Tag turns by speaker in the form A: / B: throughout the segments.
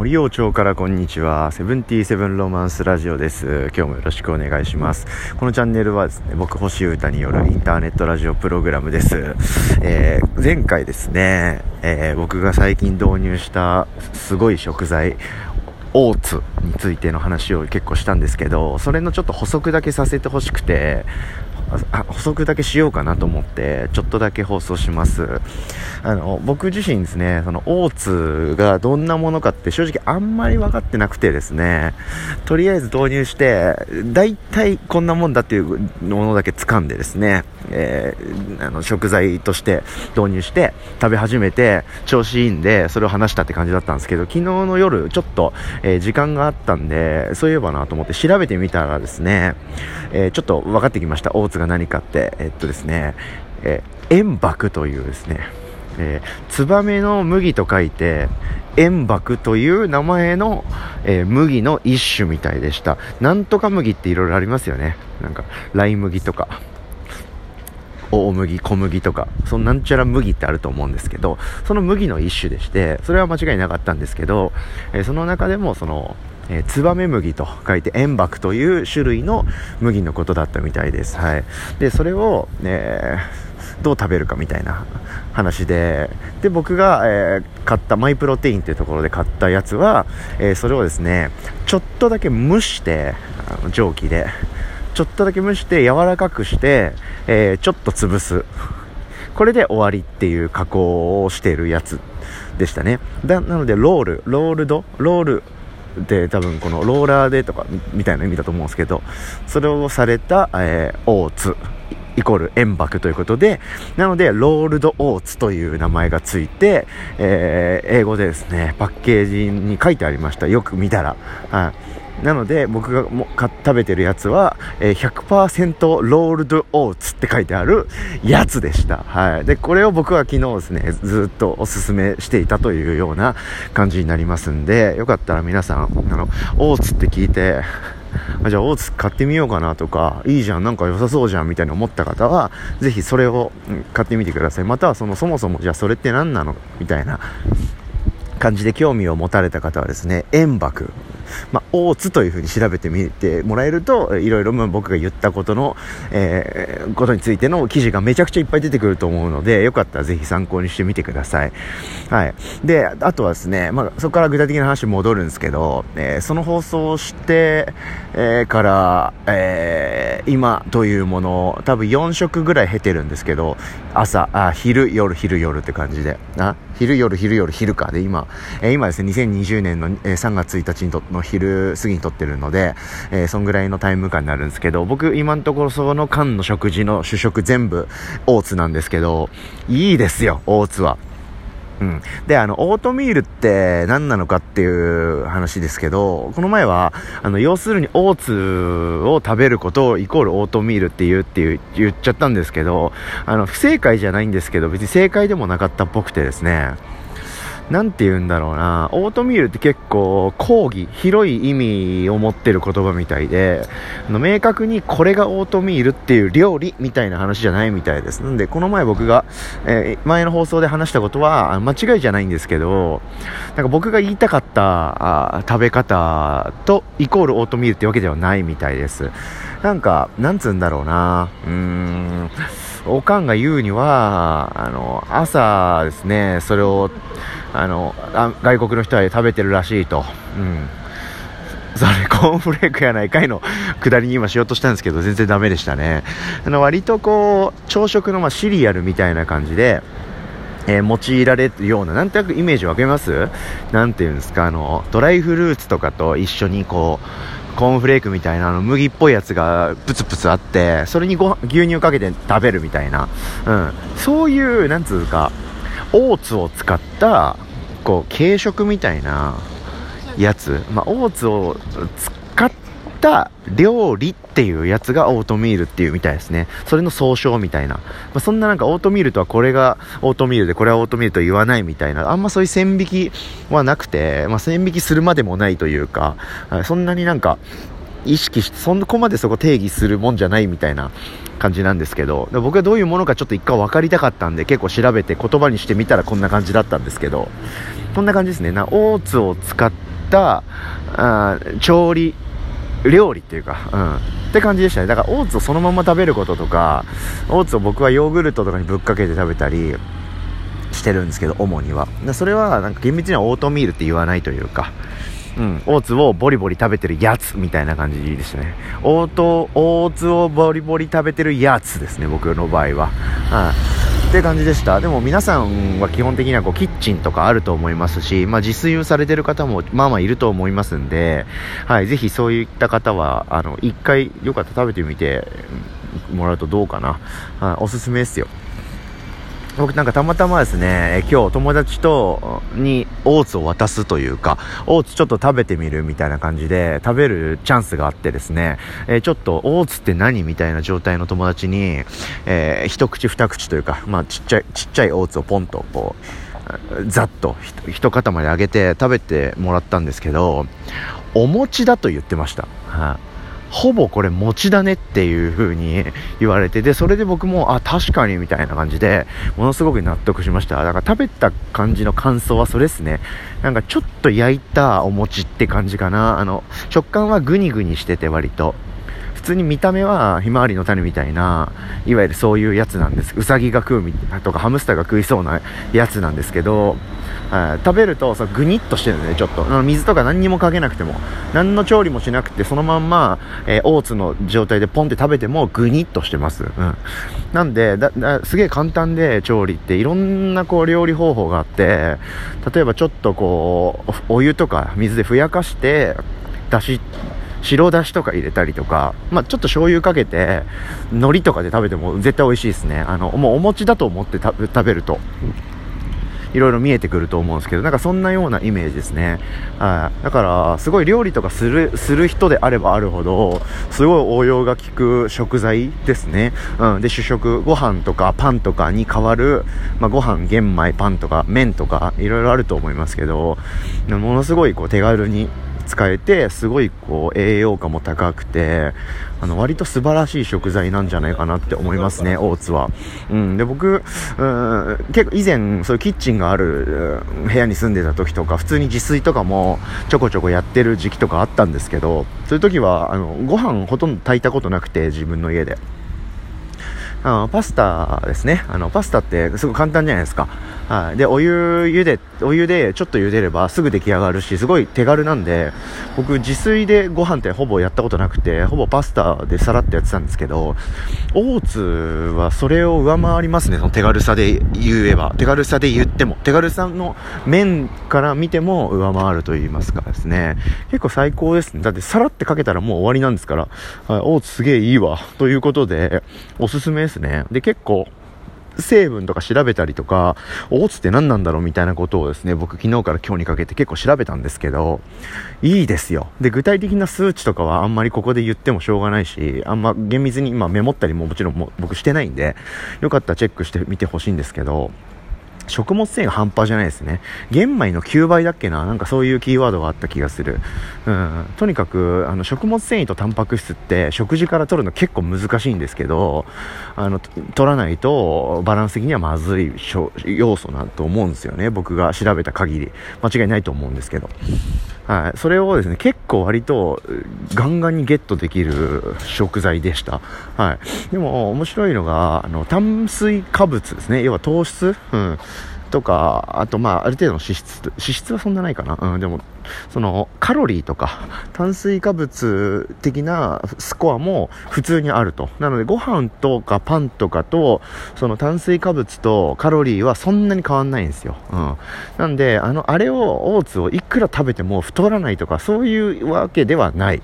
A: 森王町からこんにちは。セブンティーセブンロマンスラジオです。今日もよろしくお願いします。このチャンネルはですね、僕星歌によるインターネットラジオプログラムです。えー、前回ですね、えー、僕が最近導入したすごい食材、オーツについての話を結構したんですけど、それのちょっと補足だけさせてほしくて、あ補足だけしようかなと思ってちょっとだけ放送しますあの僕自身ですねそのオーツがどんなものかって正直あんまり分かってなくてですねとりあえず導入して大体こんなもんだっていうものだけ掴んでですね、えー、あの食材として導入して食べ始めて調子いいんでそれを話したって感じだったんですけど昨日の夜ちょっと、えー、時間があったんでそういえばなと思って調べてみたらですね、えー、ちょっと分かってきました。オーツが何かって、えっとですね、えー、塩爆というですね、えー、ツバメの麦と書いて、塩爆という名前の、えー、麦の一種みたいでした。なんとか麦っていろいろありますよね。なんか、ライ麦とか。大麦、小麦とか、そのなんちゃら麦ってあると思うんですけど、その麦の一種でして、それは間違いなかったんですけど、えー、その中でもその、えー、ツバメ麦と書いて塩爆という種類の麦のことだったみたいです。はい。で、それを、えー、どう食べるかみたいな話で、で、僕が、えー、買ったマイプロテインっていうところで買ったやつは、えー、それをですね、ちょっとだけ蒸して、あの蒸気で、ちょっとだけ蒸して柔らかくして、えー、ちょっと潰す。これで終わりっていう加工をしているやつでしたね。だなので、ロール、ロールド、ロール、で多分このローラーでとかみたいな意味だと思うんですけどそれをされた、えー、オーツイコール塩爆ということでなのでロールドオーツという名前がついて、えー、英語でですねパッケージに書いてありましたよく見たら、はい、なので僕がもか食べてるやつは、えー、100%ロールドオーツって書いてあるやつでした。はい。で、これを僕は昨日ですね、ずっとおすすめしていたというような感じになりますんで、よかったら皆さん、あの、オーツって聞いて、じゃあ、大津買ってみようかなとか、いいじゃん、なんか良さそうじゃんみたいに思った方は、ぜひそれを買ってみてください。または、その、そもそも、じゃあそれって何なのみたいな感じで興味を持たれた方はですね、円爆。まあ、大津というふうに調べてみてもらえると、いろいろ僕が言ったことの、えー、ことについての記事がめちゃくちゃいっぱい出てくると思うので、よかったらぜひ参考にしてみてください。はい。で、あとはですね、まあ、そこから具体的な話に戻るんですけど、えー、その放送をして、えー、から、えー、今というもの多分4食ぐらい経てるんですけど、朝、あ、昼、夜、昼、夜って感じで、あ、昼、夜、昼、夜、昼か。で、今、えー、今ですね、2020年の、えー、3月1日にとの昼過ぎに撮ってるので、えー、そんぐらいのタイム感になるんですけど、僕今のところその間の食事の主食全部大津なんですけど、いいですよ、大津は。うん。で、あの、オートミールって何なのかっていう話ですけど、この前は、あの、要するにオーツを食べることをイコールオートミールって言うっていう言っちゃったんですけど、あの、不正解じゃないんですけど、別に正解でもなかったっぽくてですね、なんて言うんだろうな、オートミールって結構、講義、広い意味を持ってる言葉みたいで、あの明確にこれがオートミールっていう料理みたいな話じゃないみたいです。なんで、この前僕が、えー、前の放送で話したことは、間違いじゃないんですけど、なんか僕が言いたかったあ食べ方とイコールオートミールってわけではないみたいです。なんか、なんつうんだろうな、うーん、おかんが言うには、あの、朝ですね、それを、あの外国の人は食べてるらしいと。うん。それコーンフレークやないかいの下りに今しようとしたんですけど全然ダメでしたね。あの割とこう朝食のまシリアルみたいな感じでえー、用いられるような、なんとなくイメージわかります？なんていうんですか、あの、ドライフルーツとかと一緒にこう、コーンフレークみたいなあの麦っぽいやつがプツプツあって、それにご牛乳かけて食べるみたいな、うん。そういう、なんつうか、オーツを使ったこう軽食みたいなやつ、まあ、オーツを使った料理っていうやつがオートミールっていうみたいですね。それの総称みたいな。まあ、そんななんかオートミールとはこれがオートミールでこれはオートミールと言わないみたいな、あんまそういう線引きはなくて、まあ、線引きするまでもないというか、そんなになんか、意識して、そこまでそこ定義するもんじゃないみたいな感じなんですけど、僕はどういうものかちょっと一回分かりたかったんで、結構調べて言葉にしてみたらこんな感じだったんですけど、こんな感じですね。な、オーツを使った、あ調理、料理っていうか、うん。って感じでしたね。だからオーツをそのまま食べることとか、オーツを僕はヨーグルトとかにぶっかけて食べたり、してるんですけど、主には。それは、なんか厳密にはオートミールって言わないというか、うん、オーツをボリボリ食べてるやつみたいな感じでしたね。オート、オーツをボリボリ食べてるやつですね、僕の場合は。はい、って感じでした。でも皆さんは基本的にはこうキッチンとかあると思いますし、まあ自炊をされてる方もまあまあいると思いますんで、はい、ぜひそういった方は、あの、一回よかったら食べてみてもらうとどうかな。はい、おすすめですよ。僕なんかたまたまですね、今日友達と、にオーツを渡すというか、オーツちょっと食べてみるみたいな感じで食べるチャンスがあってですね、えー、ちょっとオーツって何みたいな状態の友達に、えー、一口二口というか、まあちっちゃい、ちっちゃいオーツをポンとこう、ざっと一塊あげて食べてもらったんですけど、お餅だと言ってました。はい、ほぼこれ餅だねっていう風に 言われて、で、それで僕も、あ、確かにみたいな感じで、ものすごく納得しました。だから食べた感じの感想はそれですね。なんかちょっと焼いたお餅って感じかな。あの、食感はグニグニしてて割と。普通に見た目はひまわりの種みたいな、いわゆるそういうやつなんです。うさぎが食うみとかハムスターが食いそうなやつなんですけど、食べるとそグニッとしてるんでね、ちょっと。水とか何にもかけなくても、何の調理もしなくて、そのまんま、えー、オーツの状態でポンって食べてもグニッとしてます。うん。なんで、だ、だすげえ簡単で調理っていろんなこう料理方法があって、例えばちょっとこう、お湯とか水でふやかして、だし、白だしとか入れたりとか、まあ、ちょっと醤油かけて、海苔とかで食べても絶対美味しいですね。あの、もうお餅だと思って食べると。いろいろ見えてくると思うんですけど、なんかそんなようなイメージですね。はい。だから、すごい料理とかする、する人であればあるほど、すごい応用が効く食材ですね。うん。で、主食、ご飯とかパンとかに代わる、まあ、ご飯、玄米、パンとか、麺とか、いろいろあると思いますけど、ものすごいこう手軽に使えて、すごいこう栄養価も高くて、あの割と素晴らしい食材なんじゃないかなって思いますね、オーツは。うん、で僕、うん、結構以前そういうキッチンがある部屋に住んでた時とか、普通に自炊とかもちょこちょこやってる時期とかあったんですけど、そういう時はあのご飯ほとんど炊いたことなくて、自分の家で。あのパスタですね。あの、パスタってすごい簡単じゃないですか。はい。で、お湯茹で、お湯でちょっと茹でればすぐ出来上がるし、すごい手軽なんで、僕自炊でご飯ってほぼやったことなくて、ほぼパスタでさらっとやってたんですけど、オーツはそれを上回りますね、その手軽さで言えば。手軽さで言っても。手軽さの面から見ても上回ると言いますかですね。結構最高ですね。だってさらってかけたらもう終わりなんですから、はい、オーツすげえいいわ。ということで、おすすめですね。で、結構、成分とか調べたりとか、オーツって何なんだろうみたいなことをですね、僕昨日から今日にかけて結構調べたんですけど、いいですよ。で、具体的な数値とかはあんまりここで言ってもしょうがないし、あんま厳密に今メモったりももちろん僕してないんで、よかったらチェックしてみてほしいんですけど、食物繊維が半端じゃないですね。玄米の9倍だっけな？なんかそういうキーワードがあった気がする。うん。とにかく、あの、食物繊維とタンパク質って食事から取るの結構難しいんですけど、あの、取らないとバランス的にはまずい要素なと思うんですよね。僕が調べた限り。間違いないと思うんですけど。はい。それをですね、結構割とガンガンにゲットできる食材でした。はい。でも面白いのが、あの、炭水化物ですね。要は糖質？うん。とか、あとまあ、ある程度の脂質、脂質はそんなないかな。うん、でも、その、カロリーとか、炭水化物的なスコアも普通にあると。なので、ご飯とかパンとかと、その炭水化物とカロリーはそんなに変わんないんですよ。うん。なんで、あの、あれを、オーツをいくら食べても太らないとか、そういうわけではない。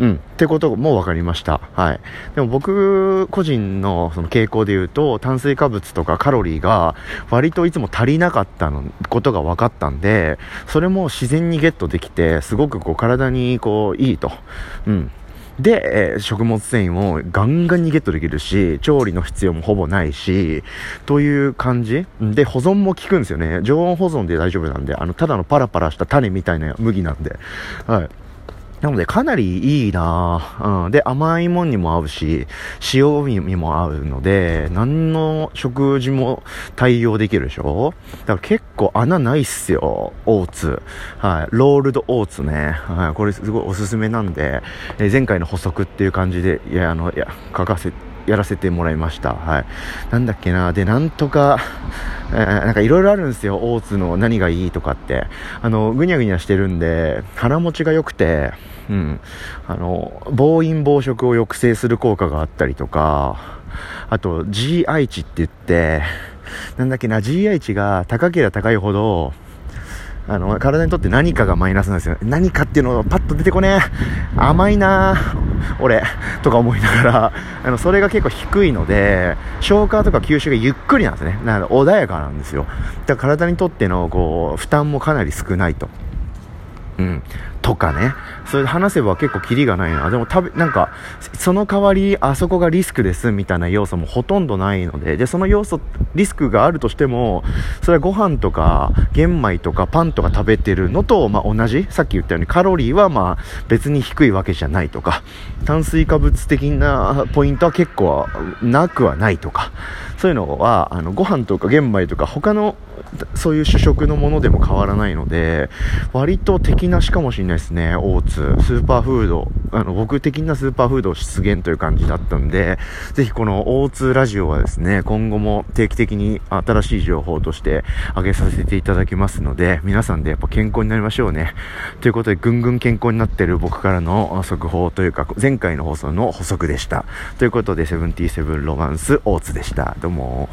A: うん。ってことも分かりました。はい。でも僕個人のその傾向で言うと、炭水化物とかカロリーが割といつも足りなかったのことが分かったんで、それも自然にゲットできて、すごくこう体にこういいと。うん。で、食物繊維もガンガンにゲットできるし、調理の必要もほぼないし、という感じで、保存も効くんですよね。常温保存で大丈夫なんで、あの、ただのパラパラした種みたいな麦なんで。はい。なのでかなりいいなうん。で、甘いもんにも合うし、塩味にも合うので、何の食事も対応できるでしょ？だから結構穴ないっすよ、オーツ。はい。ロールドオーツね。はい。これすごいおすすめなんで、え前回の補足っていう感じで、いや、あの、いや、書かせて、やらせてもらいました。はい。なんだっけな。で、なんとか、えー、なんかいろいろあるんですよ。オーツの何がいいとかって。あの、ぐにゃぐにゃしてるんで、腹持ちが良くて、うん。あの、暴飲暴食を抑制する効果があったりとか、あと GI 値って言って、なんだっけな、GI 値が高ければ高いほど、あの、体にとって何かがマイナスなんですよ。何かっていうのをパッと出てこねえ甘いな俺、とか思いながら、あの、それが結構低いので、消化とか吸収がゆっくりなんですね。なので穏やかなんですよ。だから体にとっての、こう、負担もかなり少ないと。うん。とかね。それで話せば結構キリがないな。でも食べ、なんか、その代わり、あそこがリスクですみたいな要素もほとんどないので、で、その要素、リスクがあるとしても、それはご飯とか、玄米とかパンとか食べてるのと、まあ、同じ？さっき言ったようにカロリーはまあ、別に低いわけじゃないとか、炭水化物的なポイントは結構なくはないとか、そういうのは、あの、ご飯とか玄米とか他のそういう主食のものでも変わらないので、割と敵なしかもしれないですね、オーツ。スーパーフード、あの、僕的なスーパーフード出現という感じだったんで、ぜひこのオーツラジオはですね、今後も定期的に新しい情報として上げさせていただきますので、皆さんでやっぱ健康になりましょうね。ということで、ぐんぐん健康になってる僕からの速報というか、前回の放送の補足でした。ということで、セブンティーセブンロマンスオーツでした。どうも。